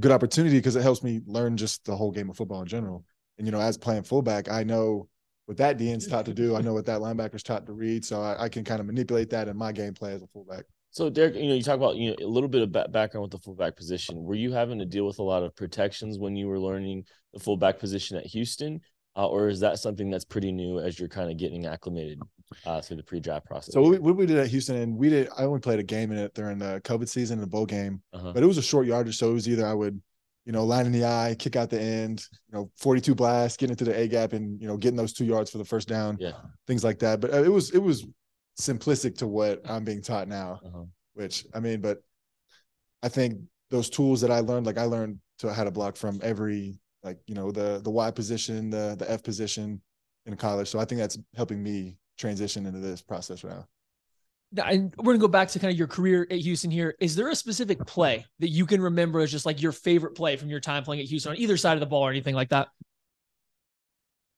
good opportunity because it helps me learn just the whole game of football in general. And you know, as playing fullback, I know what that DN's taught to do. I know what that linebacker's taught to read, so I, I can kind of manipulate that in my gameplay as a fullback. So Derek, you know, you talk about you know a little bit of background with the fullback position. Were you having to deal with a lot of protections when you were learning the fullback position at Houston, uh, or is that something that's pretty new as you're kind of getting acclimated uh, through the pre-draft process? So what we, we, did at Houston, and we did. I only played a game in it during the COVID season, in the bowl game, uh-huh. but it was a short yardage. So it was either I would, you know, line in the eye, kick out the end, you know, 42 blast, get into the A gap, and you know, getting those two yards for the first down, yeah, things like that. But uh, it was it was simplistic to what I'm being taught now, uh-huh. which I mean, but I think those tools that I learned, like I learned to how to block from every like you know the the Y position, the the F position in college. So I think that's helping me transition into this process right now. And we're gonna go back to kind of your career at Houston here. Is there a specific play that you can remember as just like your favorite play from your time playing at Houston on either side of the ball or anything like that?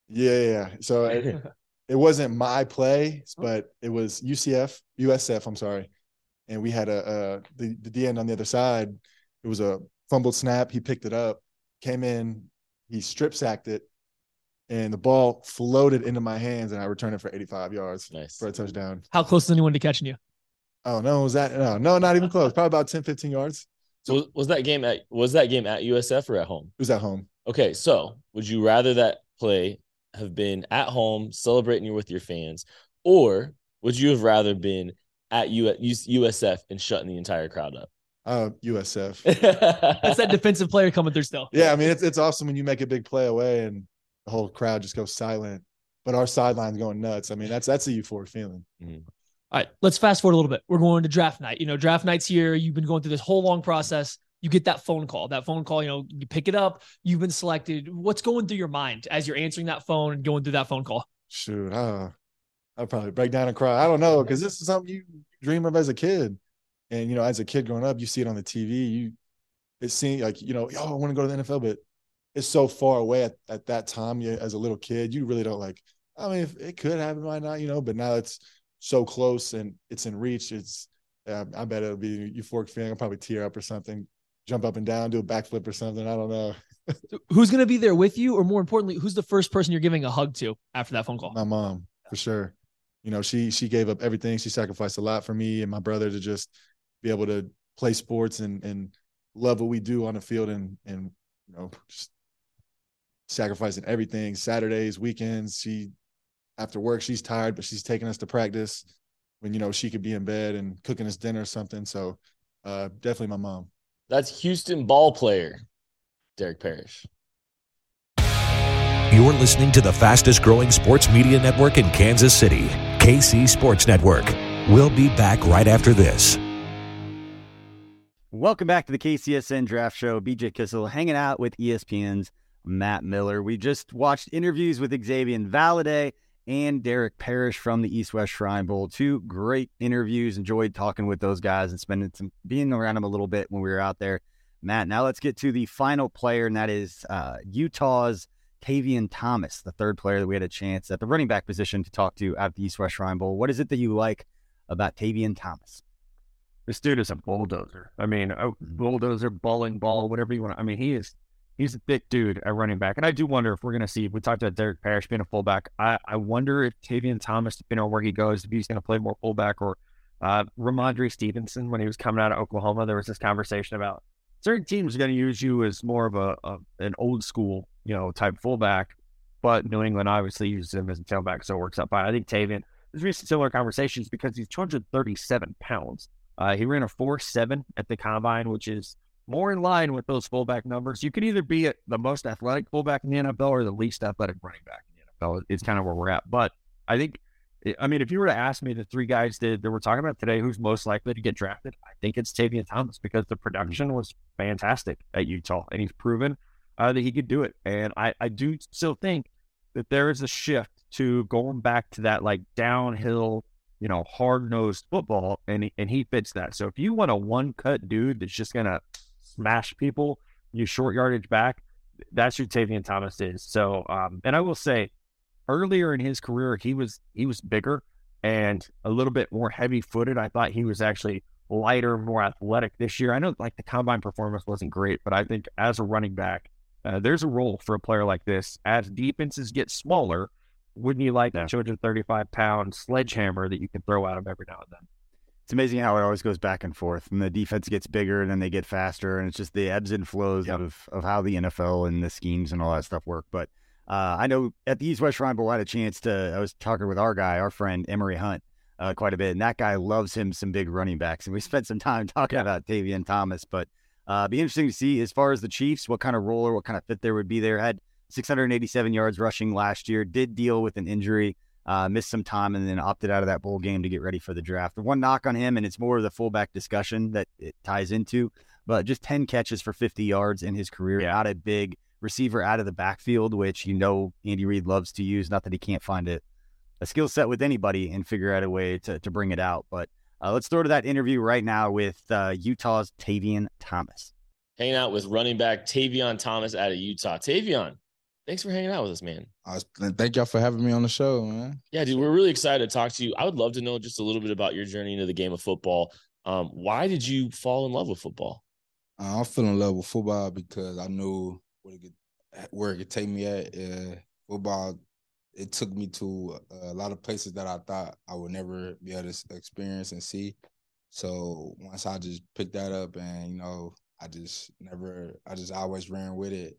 Yeah, yeah. So [LAUGHS] it, it wasn't my play, but it was UCF, USF. I'm sorry, and we had a, a the the DN on the other side. It was a fumbled snap. He picked it up, came in, he strip sacked it, and the ball floated into my hands, and I returned it for 85 yards nice. for a touchdown. How close is anyone to catching you? Oh no, was that no, no, not even close. Probably about 10, 15 yards. So was that game at was that game at USF or at home? It was at home. Okay, so would you rather that play have been at home celebrating you with your fans, or would you have rather been at USF and shutting the entire crowd up? Uh, USF. [LAUGHS] That's that defensive player coming through still. Yeah, I mean it's it's awesome when you make a big play away and the whole crowd just goes silent, but our sideline's going nuts. I mean that's that's a euphoric feeling. Mm-hmm. All right, let's fast forward a little bit. We're going to draft night. You know, draft night's here. You've been going through this whole long process. You get that phone call. That phone call, you know, you pick it up. You've been selected. What's going through your mind as you're answering that phone and going through that phone call? Shoot, uh, I'd probably break down and cry. I don't know because this is something you dream of as a kid, and you know, as a kid growing up, you see it on the TV. You it seems like you know, oh, I want to go to the NFL, but it's so far away at, at that time. You, as a little kid, you really don't like. I mean, if it could happen, why not? You know, but now it's so close and it's in reach. It's uh, I bet it'll be a euphoric feeling. I'll probably tear up or something, jump up and down, do a backflip or something. I don't know. [LAUGHS] so who's going to be there with you, or more importantly, who's the first person you're giving a hug to after that phone call? My mom, for sure. You know, she she gave up everything. She sacrificed a lot for me and my brother to just be able to play sports and and love what we do on the field and and you know just sacrificing everything. Saturdays, weekends, she after work she's tired, but she's taking us to practice when you know she could be in bed and cooking us dinner or something. So uh, definitely my mom. That's Houston ball player Derek Parish. You're listening to the fastest growing sports media network in Kansas City, KC Sports Network. We'll be back right after this. Welcome back to the KCSN Draft Show. BJ Kissel hanging out with ESPN's Matt Miller. We just watched interviews with Xazavian Valladay and Derek Parish from the East West Shrine Bowl. Two great interviews. Enjoyed talking with those guys and spending some being around them a little bit when we were out there. Matt, now let's get to the final player, and that is uh, Utah's Tavion Thomas, the third player that we had a chance at the running back position to talk to at the East West Shrine Bowl. What is it that you like about Tavion Thomas? This dude is a bulldozer. I mean, a bulldozer, bowling ball, whatever you want. I mean, he is he's a thick dude at running back. And I do wonder if we're going to see, we talked about Derek Parish being a fullback. I, I wonder if Tavion Thomas, depending on where he goes, if he's going to play more fullback or uh, Rhamondre Stevenson, when he was coming out of Oklahoma, there was this conversation about certain teams are going to use you as more of a, a, an old school, you know, type fullback. But New England obviously uses him as a tailback, so it works out fine. I think Tavion, there's been similar conversations because he's 237 pounds. Uh, he ran a 4 7 at the combine, which is more in line with those fullback numbers. You could either be the most athletic fullback in the NFL or the least athletic running back in the NFL. It's kind of where we're at. But I think, I mean, if you were to ask me the three guys that, that we're talking about today, who's most likely to get drafted, I think it's Tavion Thomas because the production was fantastic at Utah and he's proven uh, that he could do it. And I, I do still think that there is a shift to going back to that like downhill you know, hard nosed football, and he, and he fits that. So if you want a one cut dude that's just gonna smash people, you short yardage back. That's who Tavion Thomas is. So, um, and I will say, earlier in his career, he was he was bigger and a little bit more heavy footed. I thought he was actually lighter, more athletic this year. I know like the combine performance wasn't great, but I think as a running back, uh, there's a role for a player like this. As defenses get smaller, wouldn't you like yeah. a 235 pound sledgehammer that you can throw at him every now and then? It's amazing how it always goes back and forth and the defense gets bigger and then they get faster and it's just the ebbs and flows yep. of, of how the NFL and the schemes and all that stuff work. But uh, I know at the East West Shrine Bowl, I had a chance to, I was talking with our guy, our friend Emery Hunt, uh, quite a bit. And that guy loves him some big running backs. And we [LAUGHS] spent some time talking yeah. about Tavion Thomas. But uh, be interesting to see as far as the Chiefs, what kind of role or what kind of fit there would be there. Had 687 yards rushing last year, did deal with an injury uh, missed some time and then opted out of that bowl game to get ready for the draft. The one knock on him, and it's more of the fullback discussion that it ties into, but just 10 catches for 50 yards in his career. Yeah. Out a big receiver out of the backfield, which you know Andy Reid loves to use. Not that he can't find it a skill set with anybody and figure out a way to, to bring it out. But uh, let's throw to that interview right now with uh, Utah's Tavion Thomas. Hanging out with running back Tavion Thomas out of Utah. Tavion, Thanks for hanging out with us, man. Was, thank y'all for having me on the show, man. Yeah, dude, we're really excited to talk to you. I would love to know just a little bit about your journey into the game of football. Um, why did you fall in love with football? Uh, I fell in love with football because I knew where it could, where it could take me at. Uh, football, it took me to a, a lot of places that I thought I would never be able to experience and see. So once I just picked that up, and you know, I just never, I just always ran with it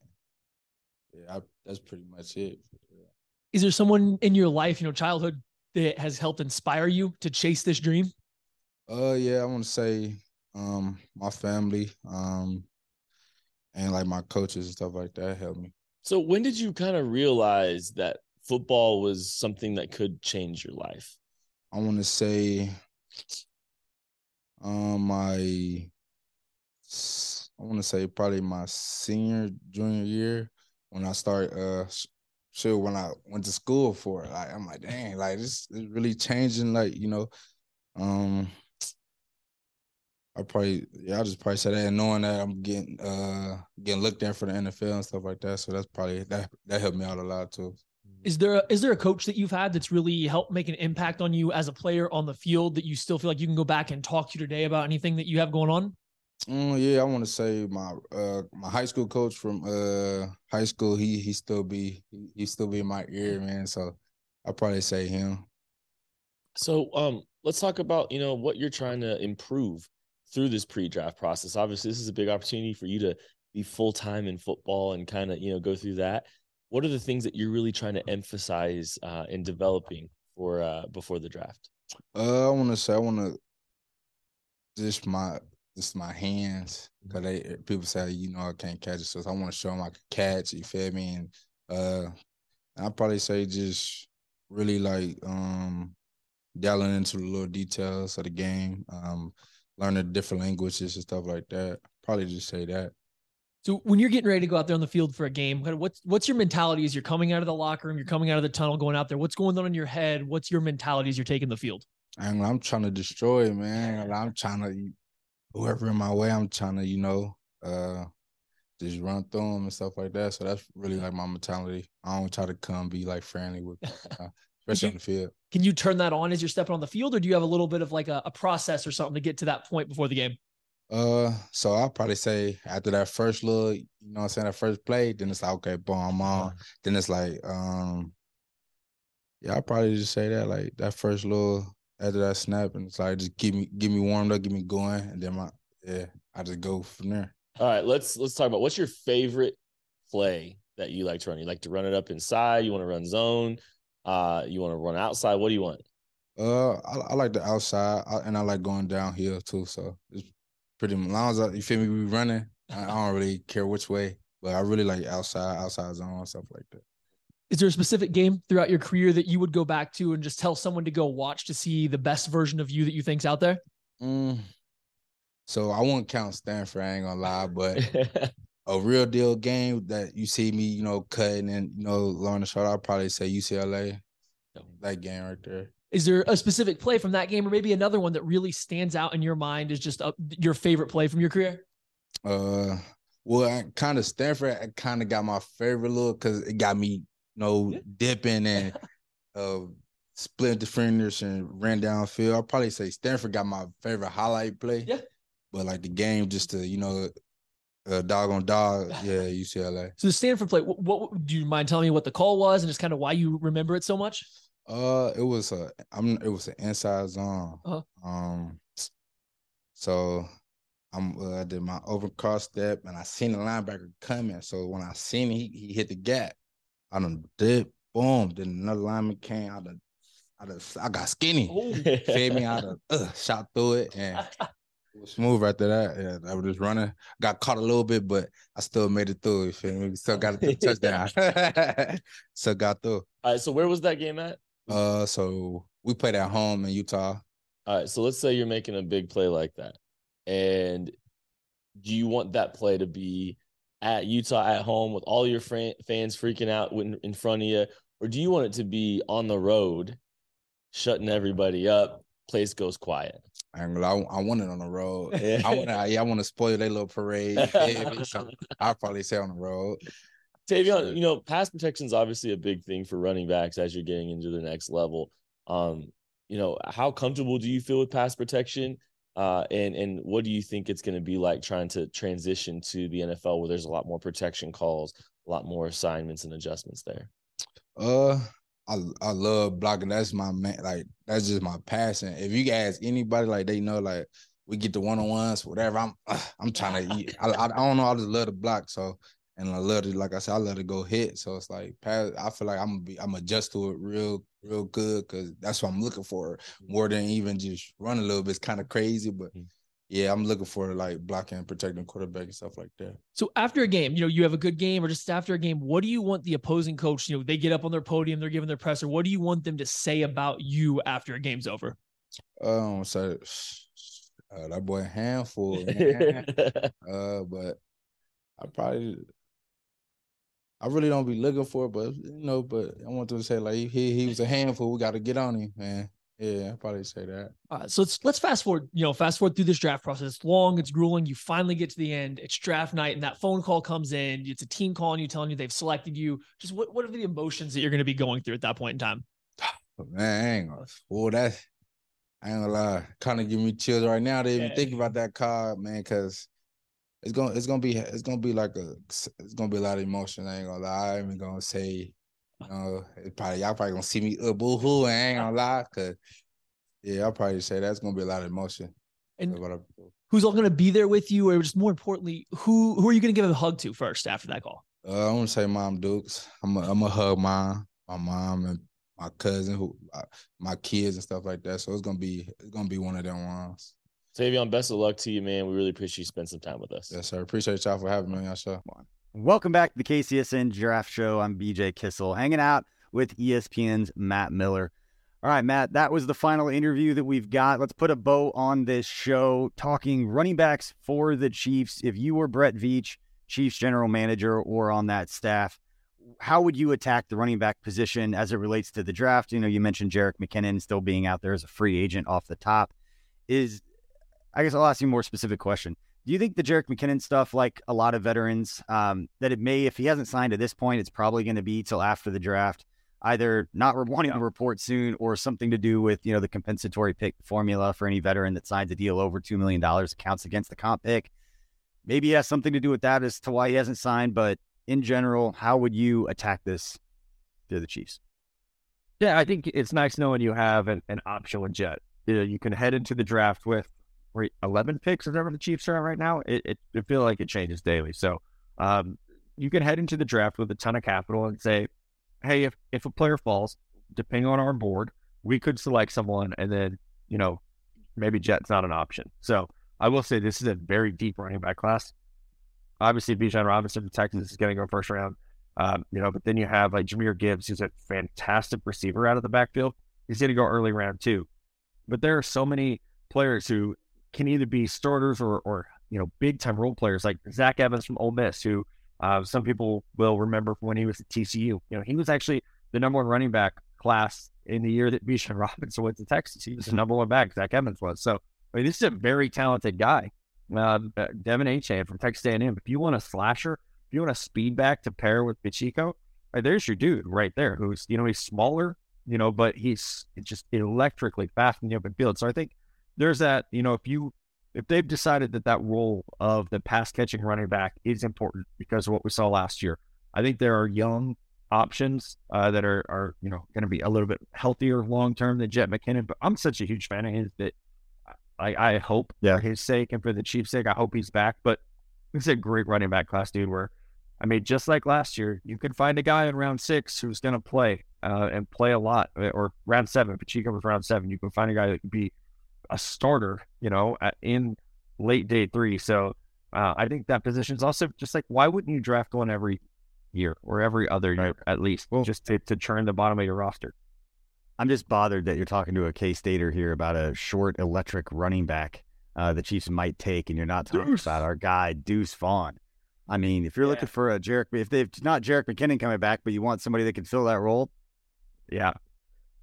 yeah, I, that's pretty much it. Is there someone in your life, you know, childhood that has helped inspire you to chase this dream? Uh, yeah, I want to say, um, my family, um, and like my coaches and stuff like that helped me. So when did you kind of realize that football was something that could change your life? I want to say, um, my, I want to say probably my senior junior year when I start uh sure when I went to school for it. Like I'm like, dang, like this is really changing. Like you know, um, I probably yeah, I just probably say that, knowing that I'm getting uh getting looked at for the NFL and stuff like that. So that's probably that that helped me out a lot too. Is there a, is there a coach that you've had that's really helped make an impact on you as a player on the field that you still feel like you can go back and talk to today about anything that you have going on? Mm, yeah, I want to say my uh my high school coach from uh high school. He he still be he, still be in my ear, man. So I probably say him. So um, let's talk about you know what you're trying to improve through this pre-draft process. Obviously, this is a big opportunity for you to be full time in football and kind of you know go through that. What are the things that you're really trying to emphasize uh, in developing for uh, before the draft? Uh, I want to say I want to just my just my hands because they people say you know I can't catch it, so I want to show them I can catch. You feel me? And uh, I probably say just really like um delving into the little details of the game, um, learning different languages and stuff like that. Probably just say that. So when you're getting ready to go out there on the field for a game, what's what's your mentality as you're coming out of the locker room, you're coming out of the tunnel, going out there? What's going on in your head? What's your mentality as you're taking the field? And I'm trying to destroy, man. [LAUGHS] I'm trying to whoever in my way, I'm trying to, you know, uh, just run through them and stuff like that. So that's really like my mentality. I don't try to come be like friendly with, [LAUGHS] uh, especially you, on the field. Can you turn that on as you're stepping on the field, or do you have a little bit of like a, a process or something to get to that point before the game? Uh, so I'll probably say after that first look, you know, I'm saying that first play, then it's like okay, boom, I'm on. Then it's like, um, yeah, I'll probably just say that like that first little after that snap, and it's like just give me give me warmed up, get me going, and then my yeah, I just go from there. All right, let's let's talk about what's your favorite play that you like to run. You like to run it up inside. You want to run zone. Uh, you want to run outside. What do you want? Uh, I, I like the outside, I, and I like going downhill too. So it's pretty as long as I, you feel me, we running. I, I don't really care which way, but I really like outside, outside zone stuff like that. Is there a specific game throughout your career that you would go back to and just tell someone to go watch to see the best version of you that you think's out there? Mm. So I won't count Stanford, I ain't gonna lie, but [LAUGHS] a real deal game that you see me, you know, cutting and you know, learning the shot, I'll probably say UCLA. That game right there. Is there a specific play from that game, or maybe another one that really stands out in your mind is just a, your favorite play from your career? Uh, well, I kind of Stanford. I kind of got my favorite look because it got me know, yeah. dipping and [LAUGHS] uh, split defenders and ran downfield. I'll probably say Stanford got my favorite highlight play. Yeah. But like the game, just to, you know, uh, dog on [LAUGHS] dog, yeah, UCLA. So the Stanford play, what, what, do you mind telling me what the call was and just kind of why you remember it so much? Uh, it was a, I'm, it was an inside zone. Uh-huh. Um, so I'm, uh, I did my overcross step and I seen the linebacker coming. So when I seen he, he hit the gap. I done dip, boom. Then another lineman came. I done, I done, I got skinny. Fed me. I done, [LAUGHS] uh, shot through it and it was smooth after that. Yeah, I was just running. Got caught a little bit, but I still made it through. You feel me? Still got a touchdown. [LAUGHS] still got through. All right. So where was that game at? Uh, so we played at home in Utah. All right. So let's say you're making a big play like that, and do you want that play to be at Utah at home with all your fran- fans freaking out in front of you, or do you want it to be on the road, shutting everybody up? Place goes quiet. I, I want it on the road. [LAUGHS] I want to, yeah, I want to spoil their little parade. [LAUGHS] I'll probably say on the road. Tavion, you know, pass protection is obviously a big thing for running backs as you're getting into the next level. Um, you know, how comfortable do you feel with pass protection? Uh, and and what do you think it's going to be like trying to transition to the NFL where there's a lot more protection calls, a lot more assignments and adjustments there? Uh, I I love blocking. That's my man. Like that's just my passion. If you ask anybody, like they know, like we get the one on ones, whatever. I'm uh, I'm trying to I, I don't know. I just love to block. So and I love to, like I said, I love to go hit. So it's like, I feel like I'm gonna be, I'm adjust to it real, real good because that's what I'm looking for more than even just run a little bit. It's kind of crazy, but mm-hmm. yeah, I'm looking for like blocking and protecting quarterback and stuff like that. So after a game, you know, you have a good game or just after a game, what do you want the opposing coach? You know, they get up on their podium, they're giving their presser. What do you want them to say about you after a game's over? Um, so uh, that boy handful, [LAUGHS] uh, but I probably I really don't be looking for it, but you know, but I want to say like he he was a handful. We got to get on him, man. Yeah, I probably say that. All right, so let's let's fast forward. You know, fast forward through this draft process. It's long, it's grueling. You finally get to the end. It's draft night, and that phone call comes in. It's a team calling you, telling you they've selected you. Just what what are the emotions that you're going to be going through at that point in time? [SIGHS] Man, I ain't. Well, that I ain't gonna lie. Kind of give me chills right now to even yeah. think about that card, man, because it's gonna it's gonna be it's gonna be like a it's gonna be a lot of emotion. I ain't gonna lie. I ain't even gonna say you know, probably y'all probably gonna see me uh, boo hoo. I ain't gonna lie, cause yeah, I'll probably say that's gonna be a lot of emotion. And who's all gonna be there with you, or just more importantly, who who are you gonna give a hug to first after that call? Uh, I want to say Mom Dukes. I'm a, I'm a hug mom, my mom and my cousin, who uh, my kids and stuff like that. So it's gonna be it's gonna be one of them ones. Tavion, best of luck to you, man. We really appreciate you spending some time with us. Yes, sir. Appreciate y'all for having me on your show. Welcome back to the KCSN Draft Show. I'm BJ Kissel, hanging out with ESPN's Matt Miller. All right, Matt, that was the final interview that we've got. Let's put a bow on this show talking running backs for the Chiefs. If you were Brett Veach, Chiefs general manager, or on that staff, how would you attack the running back position as it relates to the draft? You know, you mentioned Jerick McKinnon still being out there as a free agent off the top. Is I guess I'll ask you a more specific question. Do you think the Jerick McKinnon stuff, like a lot of veterans, um, that it may, if he hasn't signed at this point, it's probably going to be till after the draft, either not wanting to report soon or something to do with you know the compensatory pick formula for any veteran that signs a deal over two million dollars counts against the comp pick. Maybe it has something to do with that as to why he hasn't signed. But in general, how would you attack this to the Chiefs? Yeah, I think it's nice knowing you have an, an option with Jet. You, know, you can head into the draft with 11 picks or whatever the Chiefs are at right now. It, it, it feel like it changes daily. So um, you can head into the draft with a ton of capital and say, hey, if, if a player falls, depending on our board, we could select someone and then, you know, maybe Jet's not an option. So I will say this is a very deep running back class. Obviously, Bijan Robinson from Texas is going to go first round. Um, you know, but then you have like Jahmyr Gibbs, who's a fantastic receiver out of the backfield. He's going to go early round too. But there are so many players who can either be starters or, or you know, big time role players like Zach Evans from Ole Miss, who uh, some people will remember from when he was at TCU. You know, he was actually the number one running back class in the year that Bijan [LAUGHS] Robinson went to Texas. He was the number one back. Zach Evans was. So, I mean, this is a very talented guy. Uh, De'Von Achane from Texas A&M. If you want a slasher, if you want a speed back to pair with Pacheco, right, there's your dude right there. Who's you know he's smaller, you know, but he's just electrically fast in the open field. So I think there's that, you know, if you if they've decided that that role of the pass catching running back is important because of what we saw last year, I think there are young options uh, that are are you know going to be a little bit healthier long term than Jet McKinnon. But I'm such a huge fan of his that I, I hope yeah. for his sake and for the Chiefs' sake, I hope he's back. But it's a great running back class, dude. Where I mean, just like last year, you could find a guy in round six who's going to play uh, and play a lot, or round seven. Pacheco was round seven. You can find a guy that could be a starter, you know, at, in late day three. So uh, I think that position is also just like, why wouldn't you draft one every year or every other year at least, well, just to, to churn the bottom of your roster? I'm just bothered that you're talking to a K Stater here about a short electric running back uh, the Chiefs might take, and you're not talking Deuce. about our guy Deuce Vaughn. I mean, if you're yeah. looking for a Jerick, if they've not Jerick McKinnon coming back, but you want somebody that can fill that role, yeah.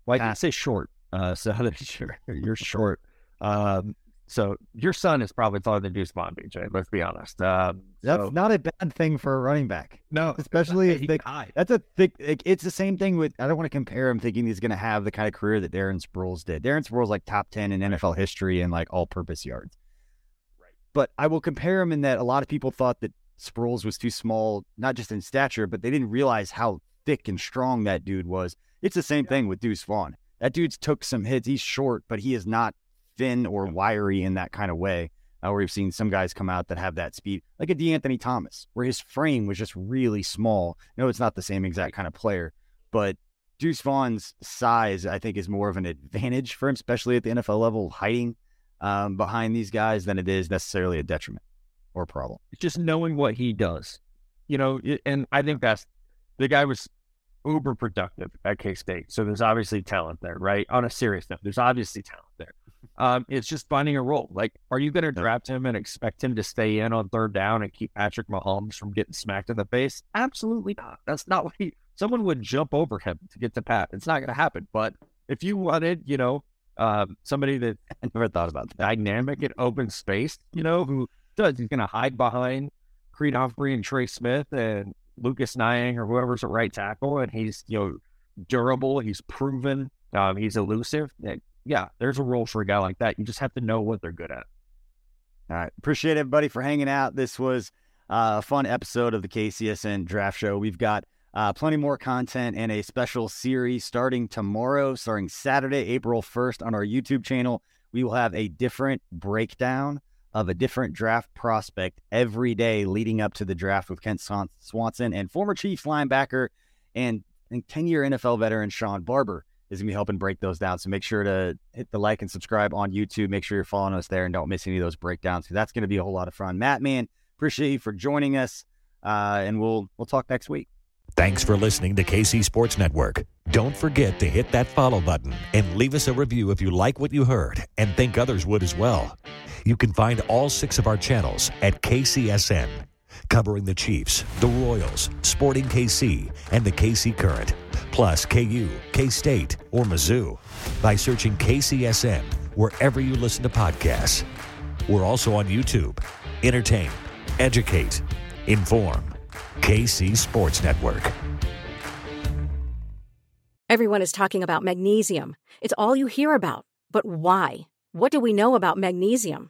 Well, I can say short, uh, [LAUGHS] so you're, you're short. Um, so your son is probably taller than Deuce Vaughn, BJ. Let's be honest. Um, that's so, not a bad thing for a running back. No, especially [LAUGHS] if they, that's a thick. It's the same thing with. I don't want to compare him thinking he's going to have the kind of career that Darren Sproles did. Darren Sproles like top ten in NFL history and like all-purpose yards. Right. But I will compare him in that a lot of people thought that Sproles was too small, not just in stature, but they didn't realize how thick and strong that dude was. It's the same yeah. thing with Deuce Vaughn. That dude's took some hits. He's short, but he is not thin or wiry in that kind of way. Uh, where we've seen some guys come out that have that speed, like a De'Anthony Thomas, where his frame was just really small. No, it's not the same exact kind of player, but Deuce Vaughn's size, I think, is more of an advantage for him, especially at the NFL level, hiding um, behind these guys, than it is necessarily a detriment or problem. Just knowing what he does, you know. And I think that's the guy was uber productive at K State, so there's obviously talent there, right? On a serious note, there's obviously talent there. Um, it's just finding a role. Like, are you going to draft him and expect him to stay in on third down and keep Patrick Mahomes from getting smacked in the face? Absolutely not. That's not what he. Someone would jump over him to get to Pat. It's not going to happen. But if you wanted, you know, um, somebody that [LAUGHS] I never thought about that. dynamic and open space, you know, who does he's going to hide behind Creed Humphrey and Trey Smith and Lucas Niang or whoever's at right tackle, and he's you know durable, he's proven, um, he's elusive. Yeah, there's a role for a guy like that. You just have to know what they're good at. All right, appreciate everybody for hanging out. This was uh, a fun episode of the KCSN Draft Show. We've got uh, plenty more content and a special series starting tomorrow, starting Saturday, April 1st on our YouTube channel. We will have a different breakdown of a different draft prospect every day leading up to the draft with Kent Swanson and former Chiefs linebacker and 10 year NFL veteran Shawn Barber is going to be helping break those down. So make sure to hit the like and subscribe on YouTube. Make sure you're following us there and don't miss any of those breakdowns that's going to be a whole lot of fun. Matt, man, appreciate you for joining us, uh, and we'll we'll talk next week. Thanks for listening to KC Sports Network. Don't forget to hit that follow button and leave us a review if you like what you heard and think others would as well. You can find all six of our channels at KCSN, covering the Chiefs, the Royals, Sporting KC, and the KC Current, plus KU, K State, or Mizzou by searching KCSN wherever you listen to podcasts. We're also on YouTube. Entertain, educate, inform. KC Sports Network. Everyone is talking about magnesium. It's all you hear about. But why? What do we know about magnesium?